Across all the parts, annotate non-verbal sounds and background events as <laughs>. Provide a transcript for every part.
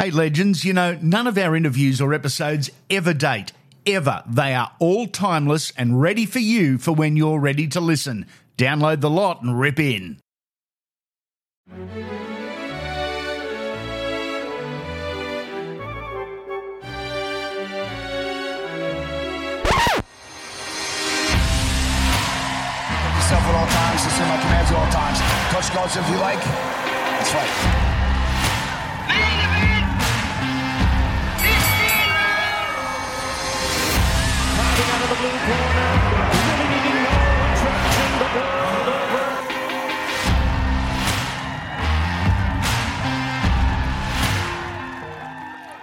Hey, legends, you know, none of our interviews or episodes ever date. Ever. They are all timeless and ready for you for when you're ready to listen. Download the lot and rip in. yourself at all times, listen to my commands at all times. Touch guards if you like. That's right. The blue corner.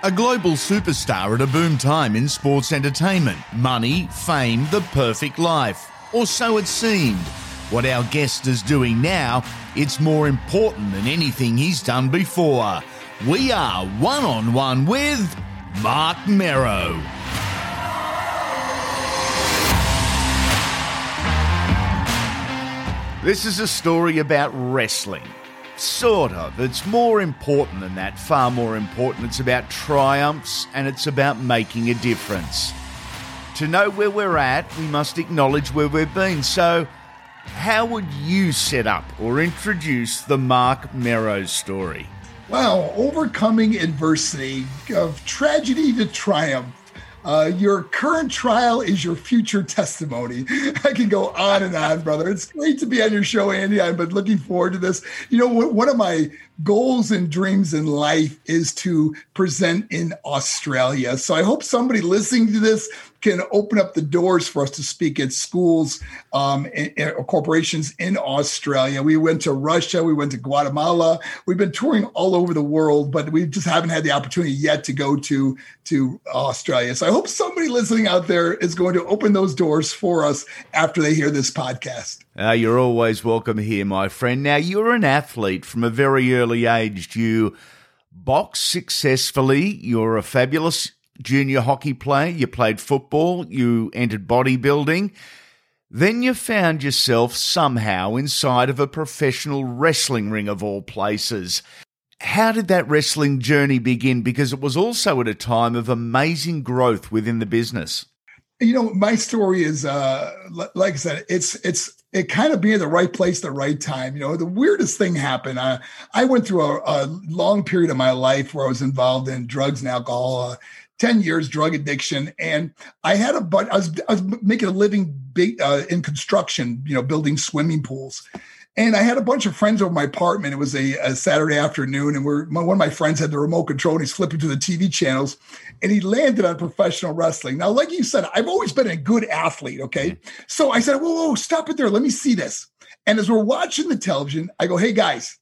A global superstar at a boom time in sports entertainment. Money, fame, the perfect life. Or so it seemed. What our guest is doing now, it's more important than anything he's done before. We are one on one with Marc Mero. This is a story about wrestling. Sort of. It's more important than that, far more important. It's about triumphs and it's about making a difference. To know where we're at, we must acknowledge where we've been. So, how would you set up or introduce the Marc Mero story? Wow, overcoming adversity, of tragedy to triumph. Uh, your current trial is your future testimony. I can go on and on, brother. It's great to be on your show, Andy. I've been looking forward to this. You know, one one of my goals and dreams in life is to present in Australia. So I hope somebody listening to this can open up the doors for us to speak at schools um, and, and corporations in Australia. We went to Russia, we went to Guatemala. We've been touring all over the world, but we just haven't had the opportunity yet to go to to Australia. So I hope somebody listening out there is going to open those doors for us after they hear this podcast. Uh, you're always welcome here, my friend. Now, you're an athlete from a very early age. You box successfully. You're a fabulous junior hockey player. You played football. You entered bodybuilding. Then you found yourself somehow inside of a professional wrestling ring of all places. How did that wrestling journey begin? Because it was also at a time of amazing growth within the business. you know my story is uh like i said it's it's it kind of being the right place the right time. You know the weirdest thing happened. Uh, i went through a, a long period of my life where i was involved in drugs and alcohol uh, 10 years drug addiction. And i had a but i was i was making a living big uh, in construction you know building swimming pools and I had a bunch of friends over my apartment. It was a, a Saturday afternoon, and we're, my, one of my friends had the remote control, and he's flipping through the TV channels, and he landed on professional wrestling. Now, like you said, I've always been a good athlete. Okay, so I said, "Whoa, whoa, stop it there! Let me see this." And as we're watching the television, I go, "Hey guys,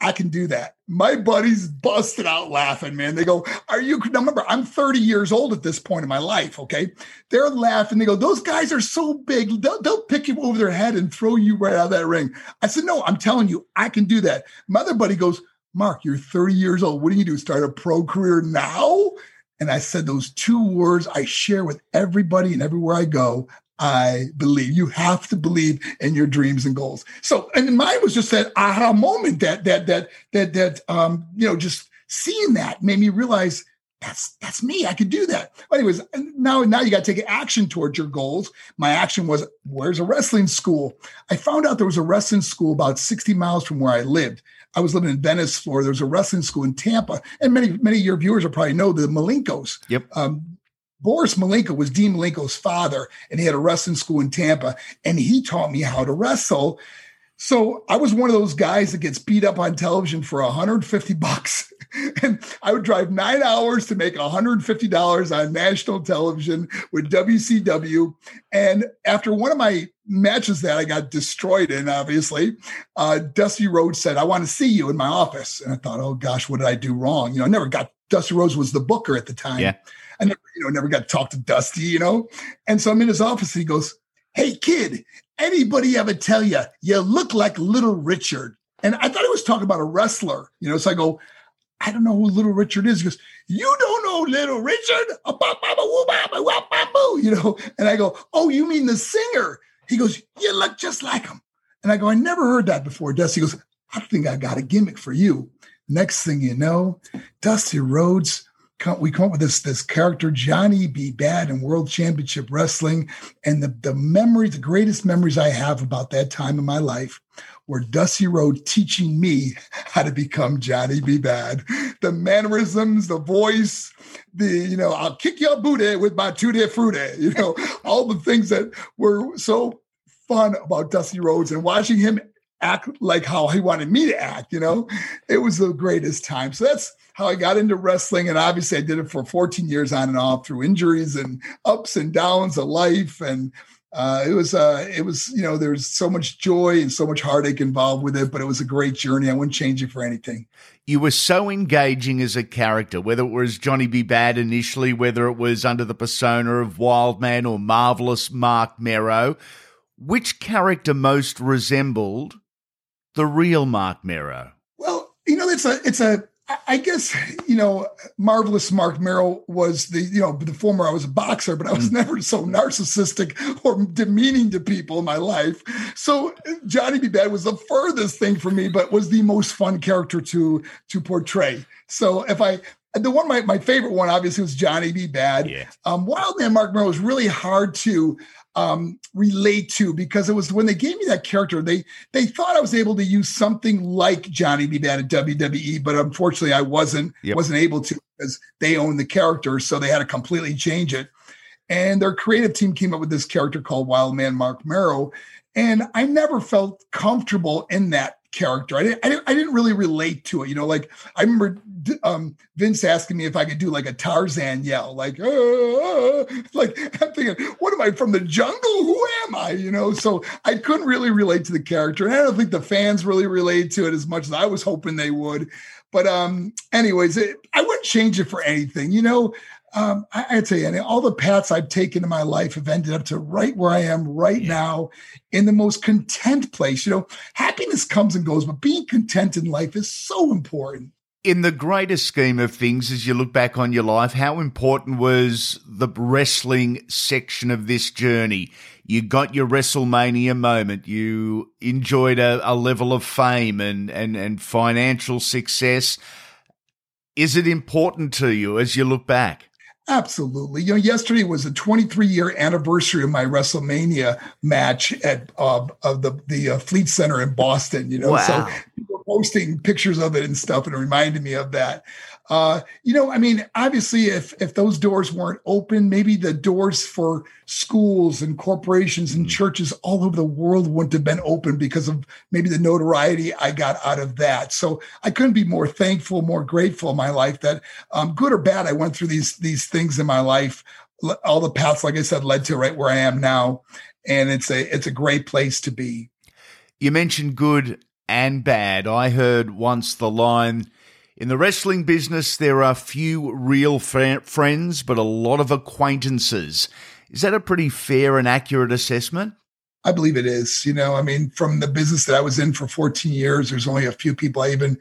I can do that." My buddies busted out laughing, man. They go, Are you now remember, I'm 30 years old at this point in my life. Okay. They're laughing. They go, Those guys are so big, they'll, they'll pick you over their head and throw you right out of that ring. I said, No, I'm telling you, I can do that. My other buddy goes, Mark, you're 30 years old. What do you do? Start a pro career now? And I said those two words I share with everybody and everywhere I go. I believe you have to believe in your dreams and goals. So, and mine was just that aha moment that that that that that um you know just seeing that made me realize that's that's me. I could do that. But Anyways, now now you got to take action towards your goals. My action was where's a wrestling school? I found out there was a wrestling school about 60 miles from where I lived. I was living in Venice, Florida. There was a wrestling school in Tampa, and many many of your viewers will probably know the Malenkos. Yep. Um, Boris Malenko was Dean Malenko's father, and he had a wrestling school in Tampa, and he taught me how to wrestle. So I was one of those guys that gets beat up on television for 150 bucks. <laughs> And I would drive nine hours to make $150 on national television with WCW. And after one of my matches that I got destroyed in, obviously, uh, Dusty Rhodes said, I want to see you in my office. And I thought, oh gosh, what did I do wrong? You know, I never got Dusty Rhodes was the booker at the time. Yeah. I never, you know, never got to talk to Dusty, you know. And so I'm in his office. And he goes, "Hey, kid, anybody ever tell you you look like Little Richard?" And I thought he was talking about a wrestler, you know. So I go, "I don't know who Little Richard is." He goes, "You don't know Little Richard?" You know. And I go, "Oh, you mean the singer?" He goes, "You look just like him." And I go, "I never heard that before." Dusty goes, "I think I got a gimmick for you." next thing you know, Dusty Rhodes come, we come up with this this character Johnny B. Bad in World Championship Wrestling, and the the memories, the greatest memories I have about that time in my life were Dusty Rhodes teaching me <laughs> how to become Johnny B. Bad. The mannerisms, the voice, the you know, I'll kick your booty with my two tutti frutti. <laughs> You know, all the things that were so fun about Dusty Rhodes and watching him act like how he wanted me to act. You know, it was the greatest time. So that's how I got into wrestling. And obviously, I did it for 14 years on and off through injuries and ups and downs of life. And uh, it was, uh, it was, you know, there's so much joy and so much heartache involved with it, but it was a great journey. I wouldn't change it for anything. You were so engaging as a character, whether it was Johnny B. Bad initially, whether it was under the persona of Wildman or Marvelous Marc Mero. Which character most resembled the real Marc Mero? Well, you know, it's a, it's a, I guess you know, marvelous Marc Mero was the you know the former. I was a boxer, but I was never so narcissistic or demeaning to people in my life. So Johnny B. Bad was the furthest thing for me, but was the most fun character to to portray. So if I the one my, my favorite one obviously was Johnny B. Bad. Yeah. Um, Wildman Marc Mero was really hard to um, relate to because it was when they gave me that character, they they thought I was able to use something like Johnny B. Bad at WWE, but unfortunately I wasn't Yep. wasn't able to because they owned the character, so they had to completely change it. And their creative team came up with this character called Wildman Marc Mero, and I never felt comfortable in that character. I didn't, I didn't, I didn't really relate to it. You know, like I remember um, Vince asking me if I could do like a Tarzan yell, like, "Ah," <laughs> like I'm thinking, what am I from the jungle? Who am I? You know, so I couldn't really relate to the character, and I don't think the fans really related to it as much as I was hoping they would. But um, anyways, it, I wouldn't change it for anything. You know, um, I, tell you, Andy, all the paths I've taken in my life have ended up to right where I am right Yeah. now in the most content place. You know, happiness comes and goes, but being content in life is so important. In the greater scheme of things, as you look back on your life, how important was the wrestling section of this journey? You got your WrestleMania moment. You enjoyed a, a level of fame and, and, and financial success. Is it important to you as you look back? Absolutely. You know, yesterday was the 23 year anniversary of my WrestleMania match at uh, of the the uh, Fleet Center in Boston. You know, Wow. so people posting pictures of it and stuff, and it reminded me of that. Uh, you know, I mean, obviously, if if those doors weren't open, maybe the doors for schools and corporations and churches all over the world wouldn't have been open because of maybe the notoriety I got out of that. So I couldn't be more thankful, more grateful in my life that, um, good or bad, I went through these these things in my life. All the paths, like I said, led to right where I am now, and it's a it's a great place to be. You mentioned good and bad. I heard once the line in the wrestling business, there are few real fri- friends, but a lot of acquaintances. Is that a pretty fair and accurate assessment? I believe it is. You know, I mean, from the business that I was in for 14 years, there's only a few people I even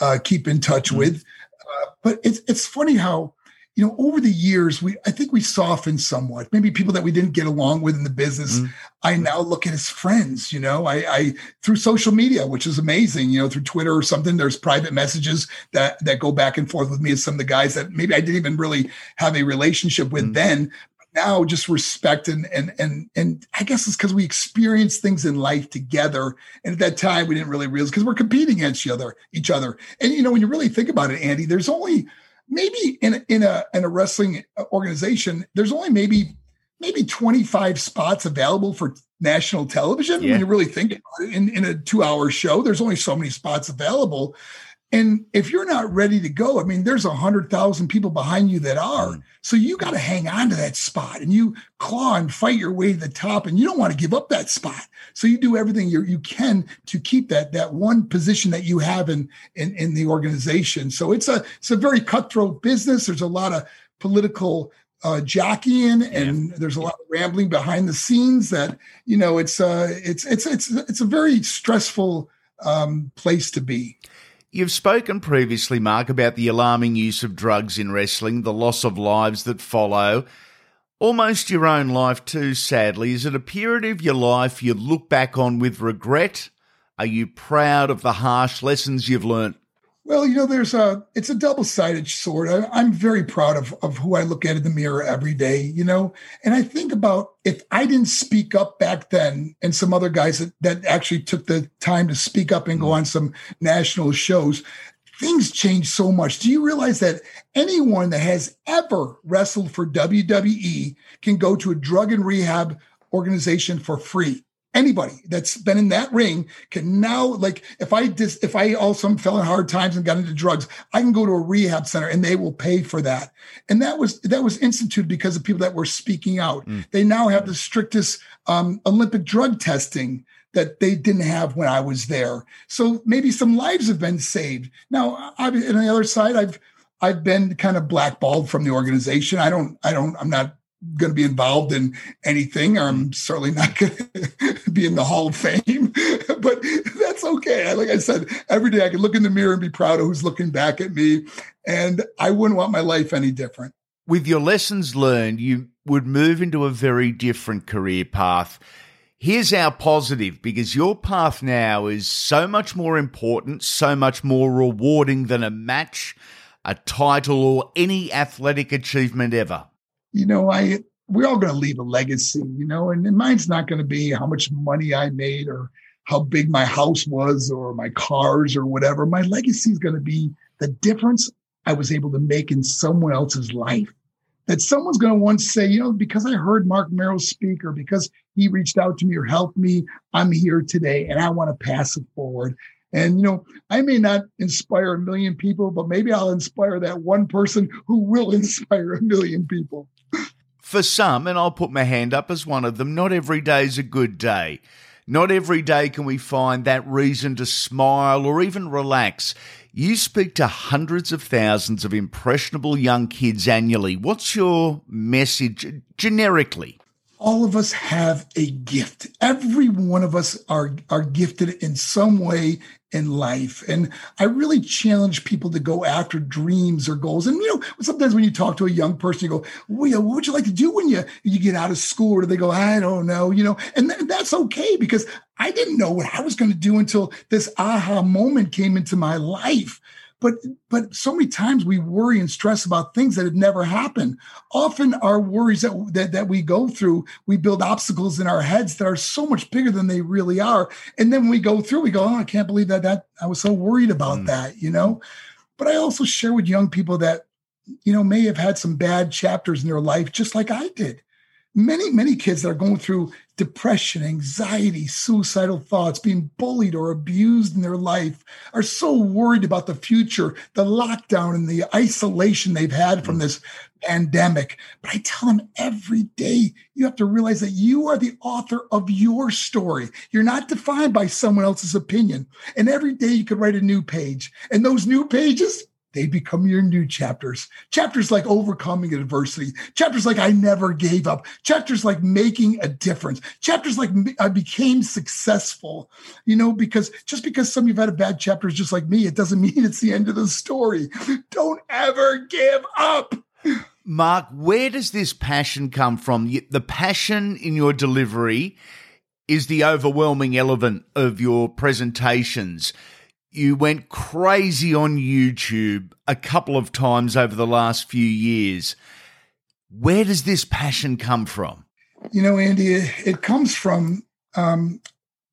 uh, keep in touch with. Uh, but it's it's funny how you know over the years we I think we softened somewhat. Maybe people that we didn't get along with in the business, Mm. I now look at as friends. You know, I, I through social media, which is amazing. You know, through Twitter or something, there's private messages that that go back and forth with me as some of the guys that maybe I didn't even really have a relationship with Mm. then now just respect and and and and I guess it's because we experience things in life together. And at that time, we didn't really realize because we're competing against each other, each other. And you know, when you really think about it, Andy, there's only maybe in in a in a wrestling uh, organization, there's only maybe maybe 25 spots available for national television. Yeah. When you really think about it, in, in a two hour show, there's only so many spots available. And if you're not ready to go, I mean, there's a hundred thousand people behind you that are. Mm. So you got to hang on to that spot and you claw and fight your way to the top, and you don't want to give up that spot. So you do everything you you can to keep that that one position that you have in in, in the organization. So it's a it's a very cutthroat business. There's a lot of political uh, jockeying and there's a lot of rambling behind the scenes that you know it's uh it's it's it's it's a very stressful um, place to be. You've spoken previously, Mark, about the alarming use of drugs in wrestling, the loss of lives that follow. Almost your own life, too, sadly. Is it a period of your life you look back on with regret? Are you proud of the harsh lessons you've learnt? Well, you know, there's a it's a double sided sword. I, I'm very proud of of who I look at in the mirror every day. You know, and I think about if I didn't speak up back then, and some other guys that, that actually took the time to speak up and go mm. on some national shows, things change so much. Do you realize that anyone that has ever wrestled for WWE can go to a drug and rehab organization for free? Anybody that's been in that ring can now, like, if I dis, if I also fell in hard times and got into drugs, I can go to a rehab center and they will pay for that. And that was that was instituted because of people that were speaking out. They now have the strictest um, Olympic drug testing that they didn't have when I was there. So maybe some lives have been saved. Now, I, on the other side, I've I've been kind of blackballed from the organization. I don't I don't I'm not going to be involved in anything. I'm certainly not going to be in the Hall of Fame, <laughs> but that's okay. Like I said, every day I can look in the mirror and be proud of who's looking back at me, and I wouldn't want my life any different. With your lessons learned, you would move into a very different career path. Here's our positive because your path now is so much more important, so much more rewarding than a match, a title, or any athletic achievement ever. you know, I we're all going to leave a legacy, you know, and, and mine's not going to be how much money I made or how big my house was or my cars or whatever. My legacy is going to be the difference I was able to make in someone else's life. That someone's going to once say, you know, because I heard Marc Mero speak or because he reached out to me or helped me, I'm here today and I want to pass it forward. And, you know, I may not inspire a million people, but maybe I'll inspire that one person who will <laughs> inspire a million people. For some, and I'll put my hand up as one of them, not every day is a good day. Not every day can we find that reason to smile or even relax. You speak to hundreds of thousands of impressionable young kids annually. What's your message uh, generically? All of us have a gift. Every one of us are, are gifted in some way in life. And I really challenge people to go after dreams or goals. And, you know, sometimes when you talk to a young person, you go, well, what would you like to do when you, you get out of school? Or do they go, I don't know, you know, and th- that's okay because I didn't know what I was going to do until this aha moment came into my life. But but so many times we worry and stress about things that have never happened. Often our worries that, that that we go through, we build obstacles in our heads that are so much bigger than they really are. And then when we go through, we go, oh, I can't believe that that I was so worried about mm. that, you know. But I also share with young people that, you know, may have had some bad chapters in their life, just like I did many many kids that are going through depression anxiety suicidal thoughts being bullied or abused in their life are so worried about the future the lockdown and the isolation they've had from mm. this pandemic. But i tell them every day you have to realize that you are the author of your story. You're not defined by someone else's opinion. And every day you could write a new page. And those new pages they become your new chapters. Chapters like overcoming adversity. Chapters like I never gave up. Chapters like making a difference. Chapters like I became successful. You know, because just because some of you have had a bad chapters just like me, it doesn't <laughs> mean it's the end of the story. Don't ever give up. Mark, where does this passion come from? The passion in your delivery is the overwhelming element of your presentations. You went crazy on YouTube a couple of times over the last few years. Where does this passion come from? You know, Andy, it, comes from um,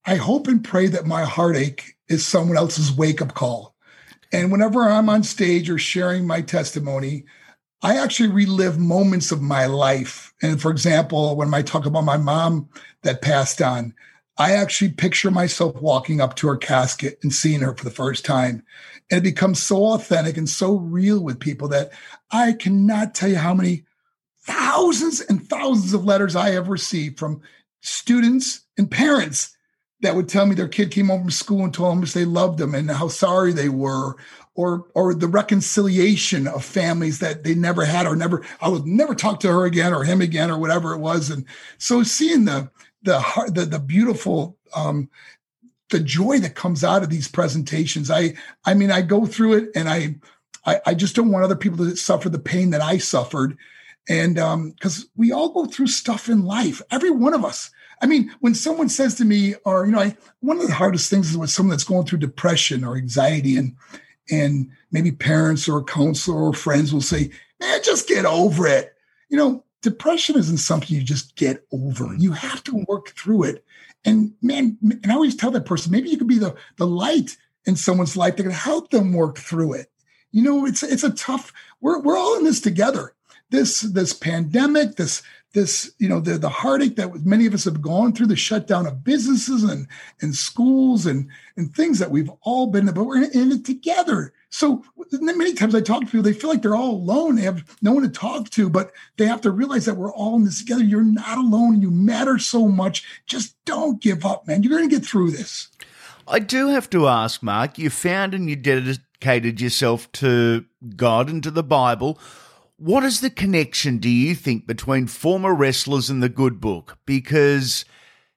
I hope and pray that my heartache is someone else's wake up call. And whenever I'm on stage or sharing my testimony, I actually relive moments of my life. And for example, when I talk about my mom that passed on, I actually picture myself walking up to her casket and seeing her for the first time. And it becomes so authentic and so real with people that I cannot tell you how many thousands and thousands of letters I have received from students and parents that would tell me their kid came home from school and told them they loved them and how sorry they were or or the reconciliation of families that they never had or never I would never talk to her again or him again or whatever it was and so seeing the the heart the, the beautiful um the joy that comes out of these presentations. I I mean I go through it and I I, I just don't want other people to suffer the pain that I suffered. And um because we all go through stuff in life every one of us. I mean, when someone says to me, or you know, I, one of the hardest things is with someone that's going through depression or anxiety, and and maybe parents or counselor or friends will say, man, just get over it. You know, depression isn't something you just get over. You have to work through it. And man, and I always tell that person, maybe you could be the, the light in someone's life that can help them work through it. You know, it's it's a tough, we're we're all in this together. This this pandemic, this this you know the the heartache that many of us have gone through the shutdown of businesses and and schools and and things that we've all been but we're in it together. So many times i talk to people they feel like they're all alone they have no one to talk to but they have to realize that we're all in this together. You're not alone you matter so much. Just don't give up man. You're going to get through this. I do have to ask, Mark, you found and you dedicated yourself to God and to the Bible. What is the connection, do you think, between former wrestlers and the good book? Because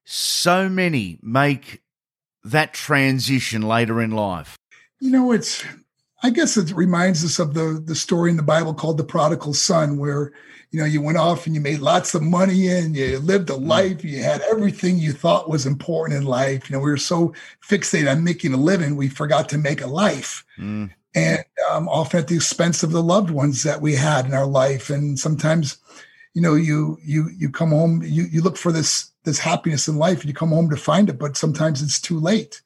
so many make that transition later in life. You know, it's I guess it reminds us of the the story in the Bible called the prodigal son, where you know you went off and you made lots of money and you lived a mm. life, you had everything you thought was important in life. You know, we were so fixated on making a living, we forgot to make a life. Mm and um, often at the expense of the loved ones that we had in our life. And sometimes, you know, you you you come home, you you look for this this happiness in life, and you come home to find it, but sometimes it's too late.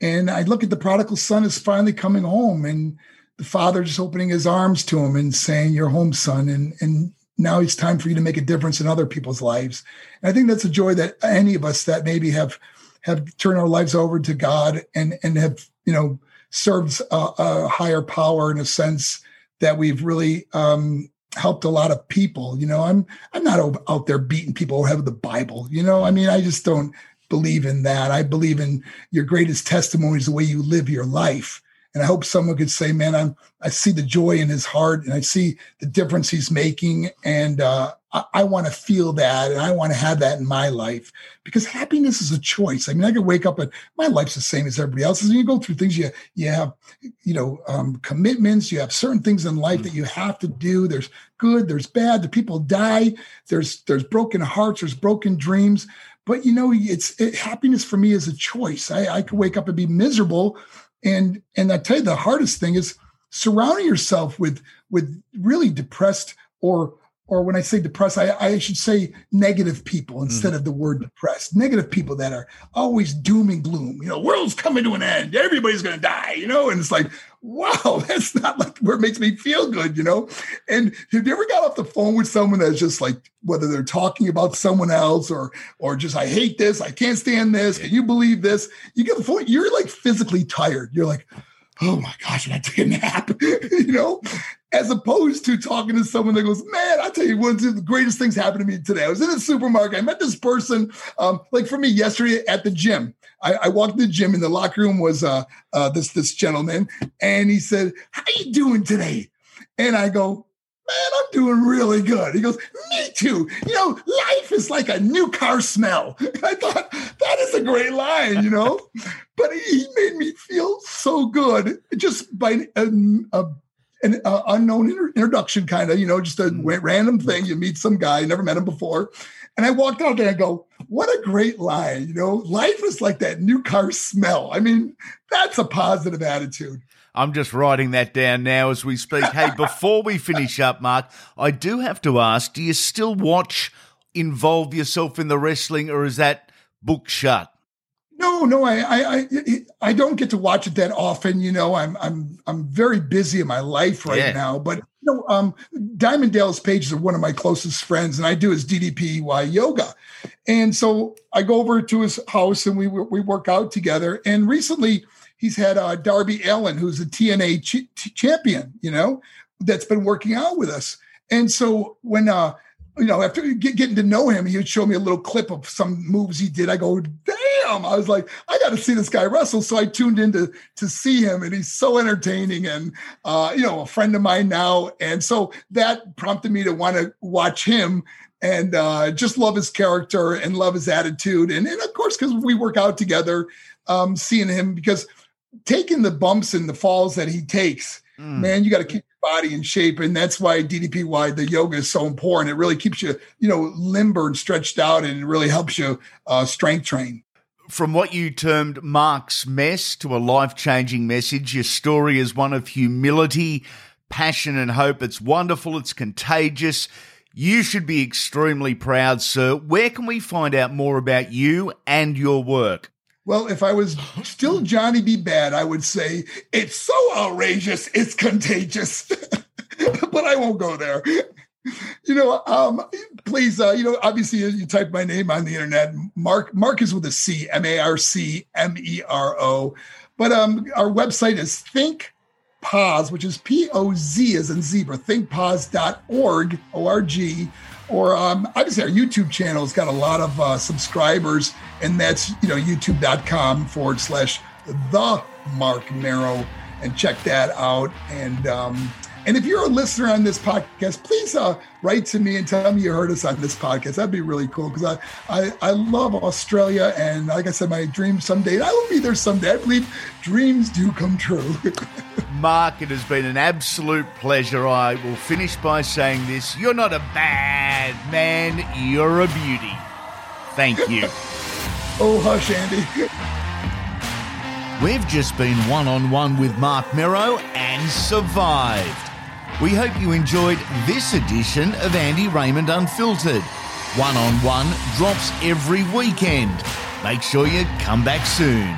And I look at the prodigal son is finally coming home, and the father just opening his arms to him and saying, "You're home, son," and and now it's time for you to make a difference in other people's lives. And I think that's a joy that any of us that maybe have have turned our lives over to God and and have you know serves a, a higher power in a sense that we've really um, helped a lot of people. You know, I'm I'm not out there beating people have the Bible. You know, I mean, I just don't believe in that. I believe in your greatest testimony is the way you live your life. And I hope someone could say, "Man, I'm I see the joy in his heart, and I see the difference he's making, and uh, I, I want to feel that and I want to have that in my life because happiness is a choice. I mean, I could wake up and my life's the same as everybody else's. And you go through things, you, you have, you know, um, commitments, you have certain things in life that you have to do. There's good, there's bad, the people die, there's, there's broken hearts, there's broken dreams. But you know, it's it, happiness for me is a choice. I, I could wake up and be miserable. And, and I tell you, the hardest thing is surrounding yourself with, with really depressed or or when I say depressed, I, I should say negative people instead mm. of the word depressed. Negative people that are always doom and gloom. You know, world's coming to an end. Everybody's going to die. You know, and it's like, wow, <laughs> that's not like where it makes me feel good. You know, and have you ever got off the phone with someone that's just like, whether they're talking about someone else or or just I hate this, I can't stand this. Can you believe this? You get the phone, you're like physically tired. You're like, oh my gosh, I take a nap? <laughs> you know, as opposed to talking to someone that goes, man, I tell you, one of the greatest things happened to me today. I was in the supermarket. I met this person, um, like for me yesterday at the gym. I, I walked to the gym. In the locker room was uh, uh, this this gentleman, and he said, "How you doing today?" And I go, man, I'm doing really good. He goes, me too. You know, life is like a new car smell. <laughs> I thought great line, you know, but he made me feel so good just by a, a an uh, unknown inter- introduction, kind of, you know, just a mm. random thing. You meet some guy, never met him before. And I walked out there and go, what a great line. You know, life is like that new car smell. I mean, that's a positive attitude. I'm just writing that down now as we speak. Hey, before we finish up, Mark, I do have to ask do you still watch, involve yourself in the wrestling, or is that book shut? No, no, I, I, I, I don't get to watch it that often. You know, I'm, I'm, I'm very busy in my life right yeah. now. But you know, um, Diamond Dallas Page is one of my closest friends, and I do his DDPY yoga, and so I go over to his house and we we work out together. And recently, he's had uh, Darby Allin, who's a TNT ch- champion, you know, that's been working out with us. And so when, uh, you know, after get, getting to know him, he would show me a little clip of some moves he did. I go, damn! I was like, I got to see this guy wrestle. So I tuned in to to see him, and he's so entertaining, and uh, you know, a friend of mine now. And so that prompted me to want to watch him and uh, just love his character and love his attitude, and and of course, because we work out together, um, seeing him because taking the bumps and the falls that he takes, mm. man, you got to keep body in shape. And that's why DDPY, the yoga is so important. It really keeps you, you know, limber and stretched out and it really helps you uh, strength train. from what you termed Mark's mess to a life changing message. Your story is one of humility, passion, and hope. It's wonderful, it's contagious. You should be extremely proud, sir. Where can we find out more about you and your work? Well, if I was still <laughs> Johnny B. Bad, I would say it's so outrageous, it's contagious. <laughs> but I won't go there. You know, um, please, uh, you know, obviously you type my name on the internet. Mark, Mark is with a C, M A R C M E R O. But um, our website is Think Poz, which is P O Z as in zebra, thinkpoz.org, O R G. Or um, obviously our YouTube channel has got a lot of uh, subscribers, and that's, you know, youtube.com forward slash the Marc Mero. And check that out. And, um, and if you're a listener on this podcast, please uh, write to me and tell me you heard us on this podcast. That'd be really cool because I, I, I love Australia. And like I said, my dream someday, I will be there someday. I believe dreams do come true. <laughs> Mark, it has been an absolute pleasure. I will finish by saying this You're not a bad man, you're a beauty. Thank you. <laughs> oh, hush, Andy. We've just been one on one with Marc Mero and survived. We hope you enjoyed this edition of Andy Raymond Unfiltered. One on one drops every weekend. Make sure you come back soon.